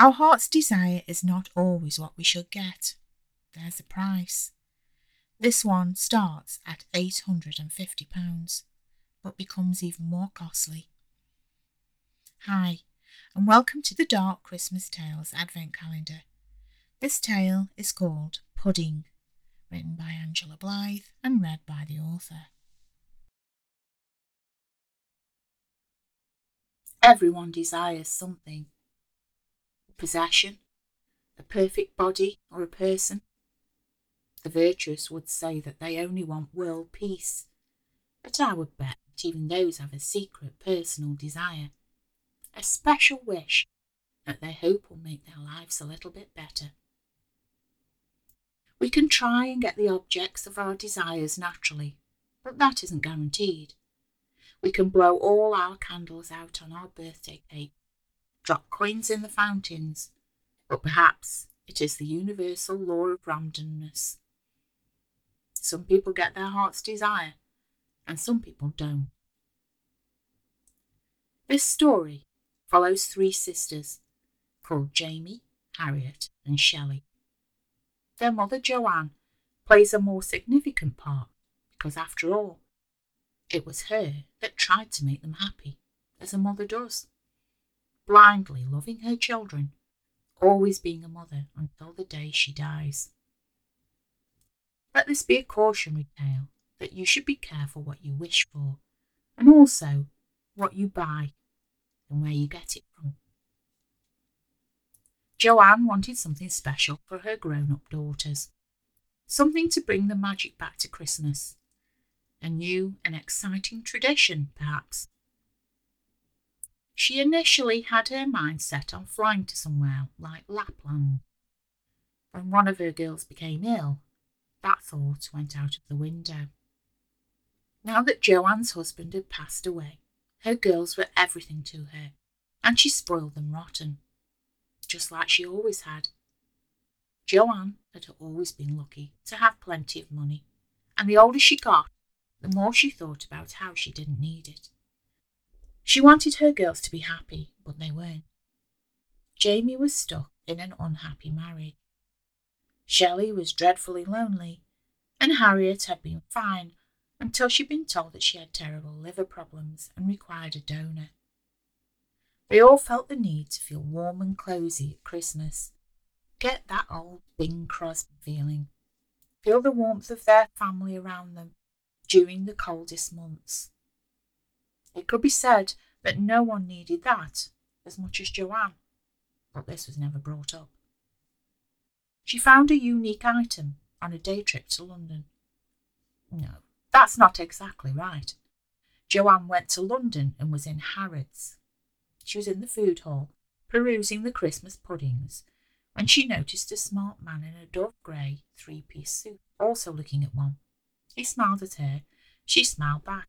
Our heart's desire is not always what we should get. There's a price. This one starts at £850, but becomes even more costly. Hi, and welcome to the Dark Christmas Tales Advent Calendar. This tale is called Pudding, written by Angela Blythe and read by the author. Everyone desires something possession, a perfect body, or a person. The virtuous would say that they only want world peace, but I would bet that even those have a secret personal desire, a special wish that they hope will make their lives a little bit better. We can try and get the objects of our desires naturally, but that isn't guaranteed. We can blow all our candles out on our birthday cake, drop coins in the fountains, but perhaps it is the universal law of randomness. Some people get their heart's desire, and some people don't. This story follows three sisters called Jamie, Harriet, and Shelley. Their mother Joanne plays a more significant part because, after all, it was her that tried to make them happy, as a mother does, blindly loving her children, always being a mother until the day she dies. Let this be a cautionary tale that you should be careful what you wish for, and also what you buy and where you get it from. Joanne wanted something special for her grown up daughters, something to bring the magic back to Christmas a new and exciting tradition, perhaps. She initially had her mind set on flying to somewhere like Lapland. When one of her girls became ill, that thought went out of the window. Now that Joanne's husband had passed away, her girls were everything to her, and she spoiled them rotten, just like she always had. Joanne had always been lucky to have plenty of money, and the older she got, the more she thought about how she didn't need it. She wanted her girls to be happy, but they weren't. Jamie was stuck in an unhappy marriage. Shelley was dreadfully lonely, and Harriet had been fine until she'd been told that she had terrible liver problems and required a donor. They all felt the need to feel warm and cosy at Christmas. Get that old Bing Crosby feeling. Feel the warmth of their family around them during the coldest months. It could be said that no one needed that as much as Joanne, but this was never brought up. She found a unique item on a day trip to London. No, that's not exactly right. Joanne went to London and was in Harrods. She was in the food hall, perusing the Christmas puddings, when she noticed a smart man in a dove grey three piece suit also looking at one. He smiled at her. She smiled back.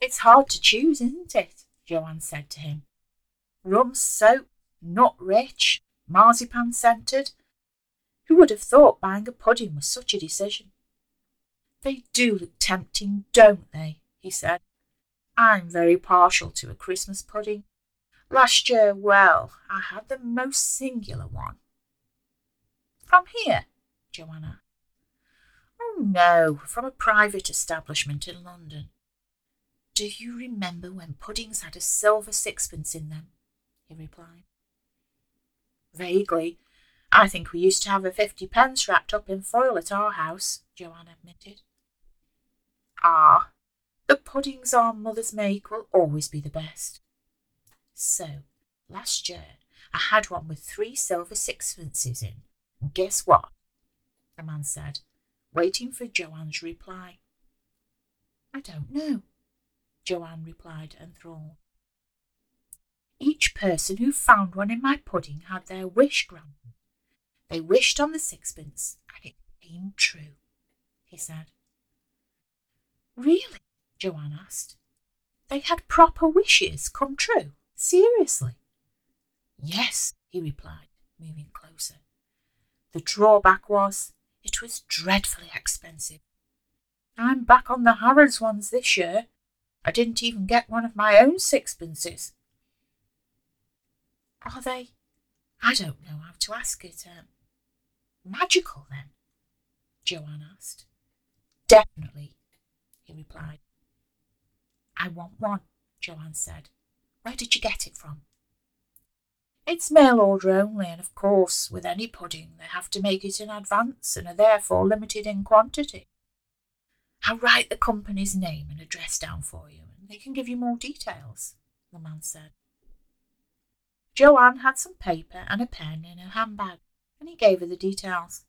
It's hard to choose, isn't it? Joanne said to him. Rum soap, not rich, marzipan scented. Who would have thought buying a pudding was such a decision? They do look tempting, don't they? he said. I'm very partial to a Christmas pudding. Last year, well, I had the most singular one. From here? Joanna Oh, no, from a private establishment in London. Do you remember when puddings had a silver sixpence in them? he replied. Vaguely. I think we used to have a fifty pence wrapped up in foil at our house, Joanne admitted. Ah, the puddings our mothers make will always be the best. So, last year I had one with three silver sixpences in, guess what? The man said, waiting for Joanne's reply. I don't know, Joanne replied enthralled. Each person who found one in my pudding had their wish granted. They wished on the sixpence, and it came true, he said. Really? Joanne asked. They had proper wishes come true? Seriously? Yes, he replied, moving closer. The drawback was it was dreadfully expensive. I'm back on the Harrods ones this year. I didn't even get one of my own sixpences. Are they I don't know how to ask it. Um, magical, then? Joanne asked. Definitely, he replied. I want one, Joanne said. Where did you get it from? It's mail order only, and of course, with any pudding, they have to make it in advance and are therefore limited in quantity. I'll write the company's name and address down for you, and they can give you more details, the man said. Joanne had some paper and a pen in her handbag, and he gave her the details.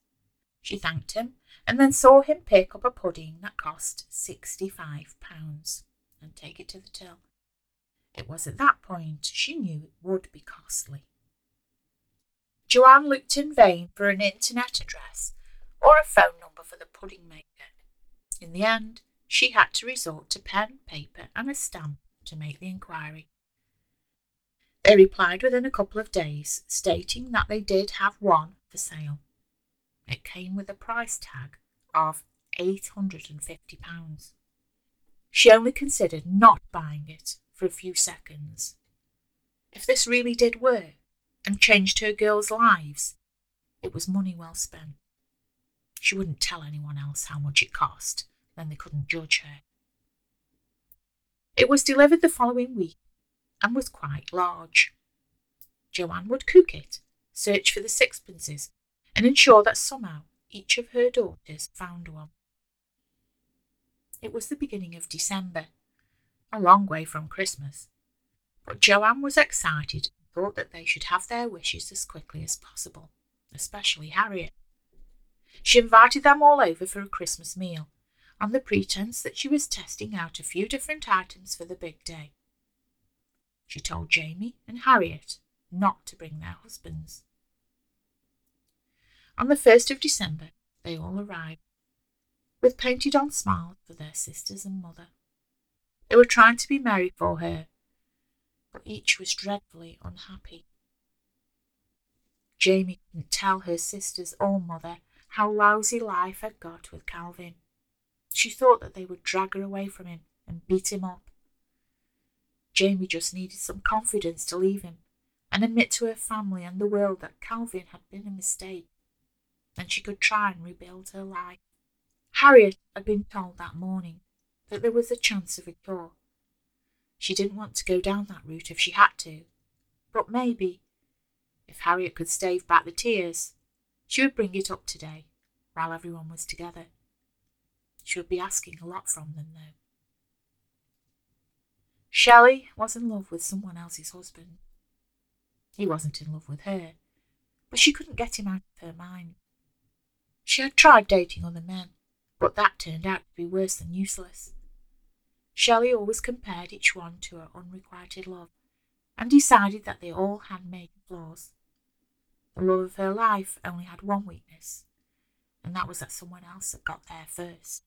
She thanked him, and then saw him pick up a pudding that cost sixty-five pounds and take it to the till. It was at that point she knew it would be costly. Joanne looked in vain for an internet address or a phone number for the pudding maker. In the end, she had to resort to pen, paper, and a stamp to make the inquiry. They replied within a couple of days, stating that they did have one for sale. It came with a price tag of £850. She only considered not buying it for a few seconds. If this really did work and changed her girls' lives, it was money well spent. She wouldn't tell anyone else how much it cost, then they couldn't judge her. It was delivered the following week and was quite large. Joanne would cook it, search for the sixpences, and ensure that somehow each of her daughters found one. It was the beginning of December, a long way from Christmas. But Joanne was excited and thought that they should have their wishes as quickly as possible, especially Harriet. She invited them all over for a Christmas meal, on the pretence that she was testing out a few different items for the big day. She told Jamie and Harriet not to bring their husbands. On the first of December, they all arrived, with painted on smiles for their sisters and mother. They were trying to be merry for her, but each was dreadfully unhappy. Jamie couldn't tell her sisters or mother how lousy life had got with Calvin. She thought that they would drag her away from him and beat him up. Jamie just needed some confidence to leave him and admit to her family and the world that Calvin had been a mistake. and she could try and rebuild her life. Harriet had been told that morning that there was a chance of a cure. She didn't want to go down that route if she had to, but maybe, if Harriet could stave back the tears, she would bring it up today, while everyone was together. She would be asking a lot from them, though. Shelley was in love with someone else's husband. He wasn't in love with her, but she couldn't get him out of her mind. She had tried dating other men, but that turned out to be worse than useless. Shelley always compared each one to her unrequited love, and decided that they all had major flaws. The love of her life only had one weakness, and that was that someone else had got there first.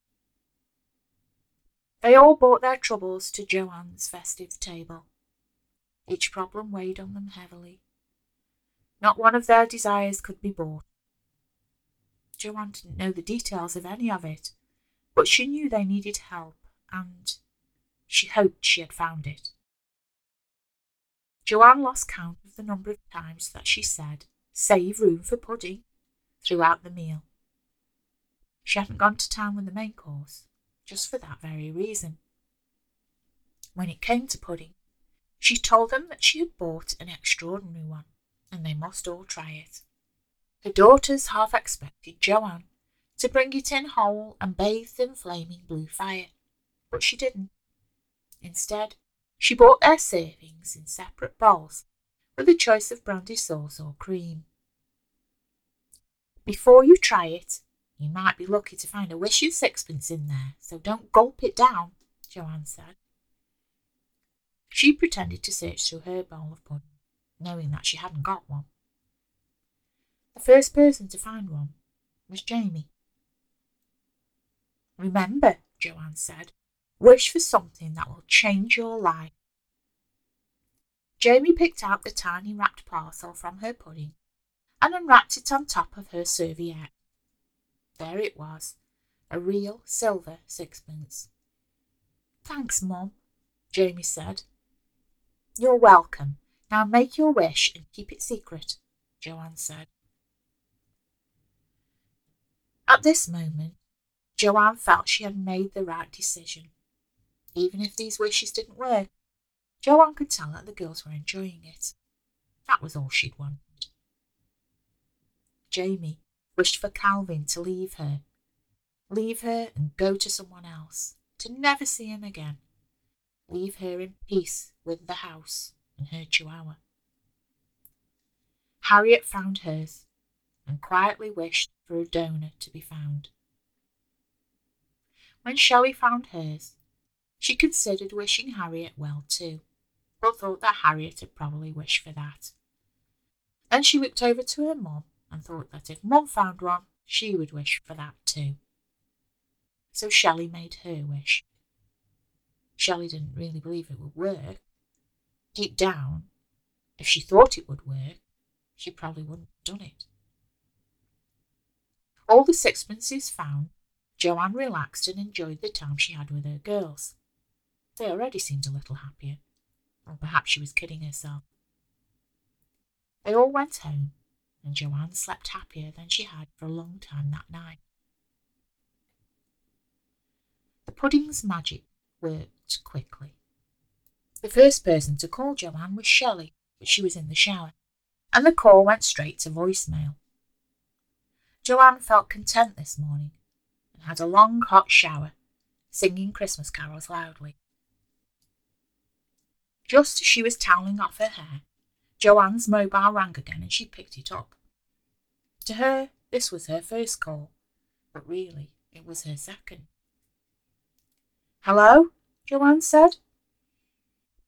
They all brought their troubles to Joanne's festive table. Each problem weighed on them heavily. Not one of their desires could be bought. Joanne didn't know the details of any of it, but she knew they needed help, and she hoped she had found it. Joanne lost count of the number of times that she said, Save room for pudding, throughout the meal. She hadn't gone to town with the main course, just for that very reason. When it came to pudding, she told them that she had bought an extraordinary one, and they must all try it. Her daughters half expected Joanne to bring it in whole and bathed in flaming blue fire, but she didn't. Instead, she bought their servings in separate bowls with a choice of brandy sauce or cream. Before you try it, you might be lucky to find a wish you sixpence in there, so don't gulp it down, Joanne said. She pretended to search through her bowl of pudding, knowing that she hadn't got one. The first person to find one was Jamie. Remember, Joanne said, wish for something that will change your life. Jamie picked out the tiny wrapped parcel from her pudding and unwrapped it on top of her serviette. There it was, a real silver sixpence. Thanks, Mum, Jamie said. You're welcome. Now make your wish and keep it secret, Joanne said. At this moment, Joanne felt she had made the right decision. Even if these wishes didn't work, Joanne could tell that the girls were enjoying it. That was all she'd wanted. Jamie wished for Calvin to leave her. Leave her and go to someone else, to never see him again. Leave her in peace with the house and her chihuahua. Harriet found hers and quietly wished for a donor to be found. When Shelley found hers, she considered wishing Harriet well too, but thought that Harriet had probably wished for that. Then she looked over to her mum and thought that if Mum found one, she would wish for that too. So Shelley made her wish. Shelley didn't really believe it would work. Deep down, if she thought it would work, she probably wouldn't have done it. All the sixpences found, Joanne relaxed and enjoyed the time she had with her girls. They already seemed a little happier, or perhaps she was kidding herself. They all went home, and Joanne slept happier than she had for a long time that night. The pudding's magic worked quickly. The first person to call Joanne was Shelley, but she was in the shower, and the call went straight to voicemail. Joanne felt content this morning and had a long hot shower, singing Christmas carols loudly. Just as she was toweling off her hair, Joanne's mobile rang again and she picked it up. To her, this was her first call, but really, it was her second. Hello? Joanne said.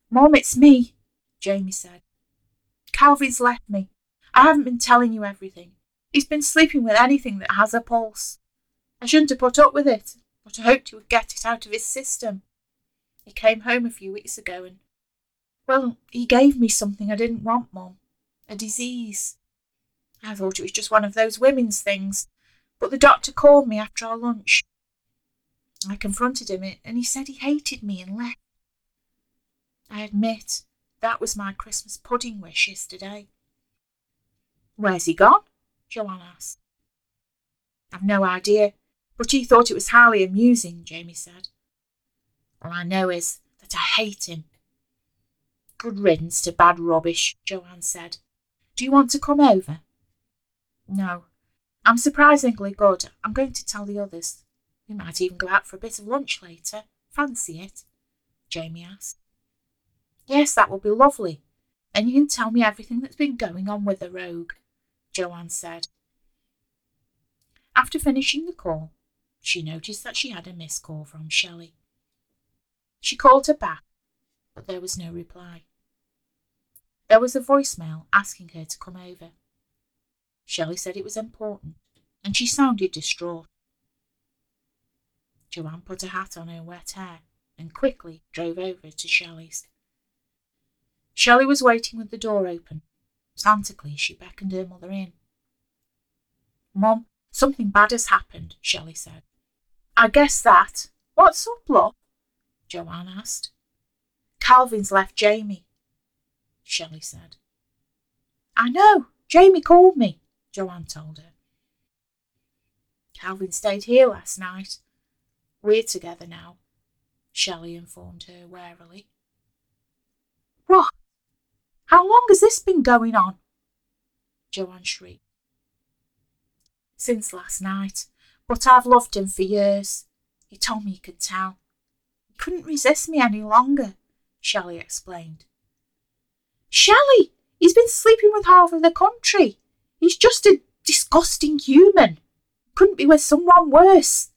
Mom, it's me, Jamie said. Calvin's left me. I haven't been telling you everything. He's been sleeping with anything that has a pulse. I shouldn't have put up with it, but I hoped he would get it out of his system. He came home a few weeks ago and well, he gave me something I didn't want, Mum. A disease. I thought it was just one of those women's things, but the doctor called me after our lunch. I confronted him, eh, and he said he hated me and left. I admit that was my Christmas pudding wish yesterday. Where's he gone? Joanne asked. I've no idea, but he thought it was highly amusing, Jamie said. All I know is that I hate him Good riddance to bad rubbish, Joanne said. Do you want to come over? No. I'm surprisingly good. I'm going to tell the others. We might even go out for a bit of lunch later. Fancy it? Jamie asked. Yes, that will be lovely. And you can tell me everything that's been going on with the rogue, Joanne said. After finishing the call, she noticed that she had a missed call from Shelley. She called her back, but there was no reply. There was a voicemail asking her to come over. Shelley said it was important, and she sounded distraught. Joanne put a hat on her wet hair and quickly drove over to Shelley's. Shelley was waiting with the door open. Frantically, she beckoned her mother in. Mum, something bad has happened, Shelley said. I guess that. What's up, love? Joanne asked. Calvin's left Jamie. Shelley said. I know. Jamie called me, Joanne told her. Calvin stayed here last night. We're together now, Shelley informed her warily. What? How long has this been going on? Joanne shrieked. Since last night, but I've loved him for years. He told me he could tell. He couldn't resist me any longer, Shelley explained. Shelley, he's been sleeping with half of the country. He's just a disgusting human. Couldn't be with someone worse.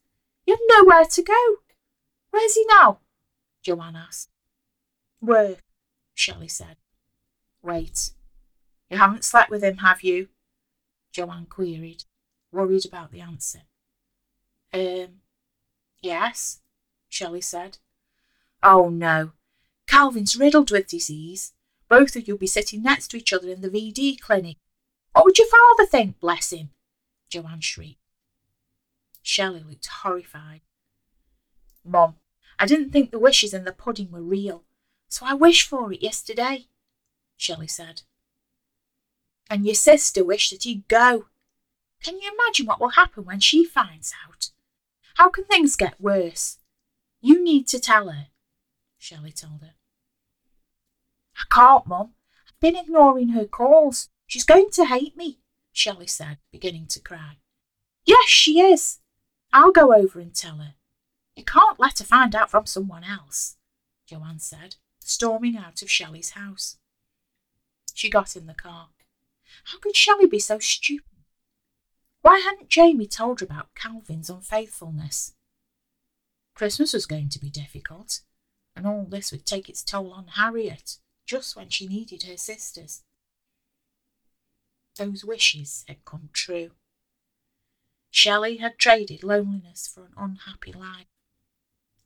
You have nowhere to go. Where's he now? Joanne asked. Work, Shelley said. Wait. You haven't slept with him, have you? Joanne queried, worried about the answer. Um, yes, Shelley said. Oh no, Calvin's riddled with disease. Both of you'll be sitting next to each other in the VD clinic. What would your father think, bless him? Joanne shrieked. Shelley looked horrified. Mum, I didn't think the wishes in the pudding were real, so I wished for it yesterday, Shelley said. And your sister wished that he'd go. Can you imagine what will happen when she finds out? How can things get worse? You need to tell her, Shelley told her. I can't, Mum. I've been ignoring her calls. She's going to hate me, Shelley said, beginning to cry. Yes, she is. I'll go over and tell her. You can't let her find out from someone else, Joanne said, storming out of Shelley's house. She got in the car. How could Shelley be so stupid? Why hadn't Jamie told her about Calvin's unfaithfulness? Christmas was going to be difficult, and all this would take its toll on Harriet just when she needed her sisters. Those wishes had come true. Shelley had traded loneliness for an unhappy life,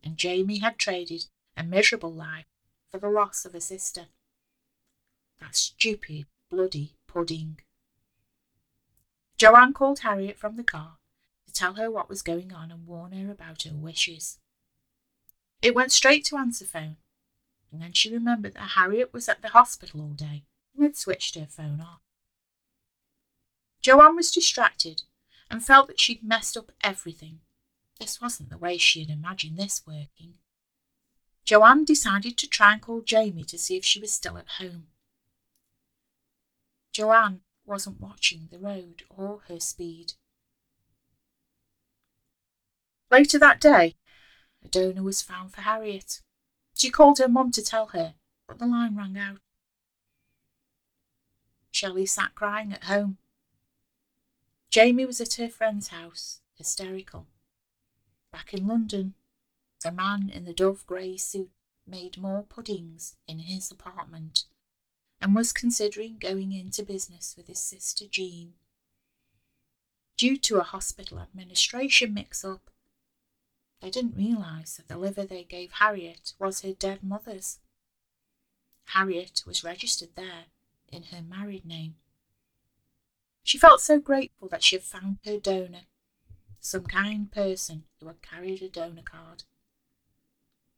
and Jamie had traded a miserable life for the loss of a sister. That stupid, bloody pudding. Joanne called Harriet from the car to tell her what was going on and warn her about her wishes. It went straight to answer phone, and then she remembered that Harriet was at the hospital all day and had switched her phone off. Joanne was distracted and felt that she'd messed up everything. This wasn't the way she had imagined this working. Joanne decided to try and call Jamie to see if she was still at home. Joanne wasn't watching the road or her speed. Later that day, a donor was found for Harriet. She called her mum to tell her, but the line rang out. Shelley sat crying at home. Jamie was at her friend's house, hysterical. Back in London, the man in the dove grey suit made more puddings in his apartment and was considering going into business with his sister Jean. Due to a hospital administration mix up, they didn't realise that the liver they gave Harriet was her dead mother's. Harriet was registered there in her married name. She felt so grateful that she had found her donor, some kind person who had carried a donor card.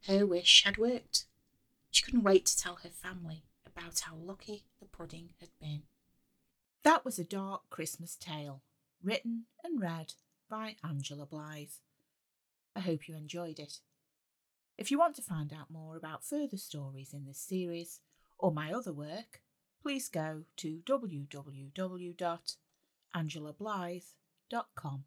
Her wish had worked. She couldn't wait to tell her family about how lucky the pudding had been. That was a dark Christmas tale, written and read by Angela Blythe. I hope you enjoyed it. If you want to find out more about further stories in this series or my other work, please go to www.angelaBlythe.com.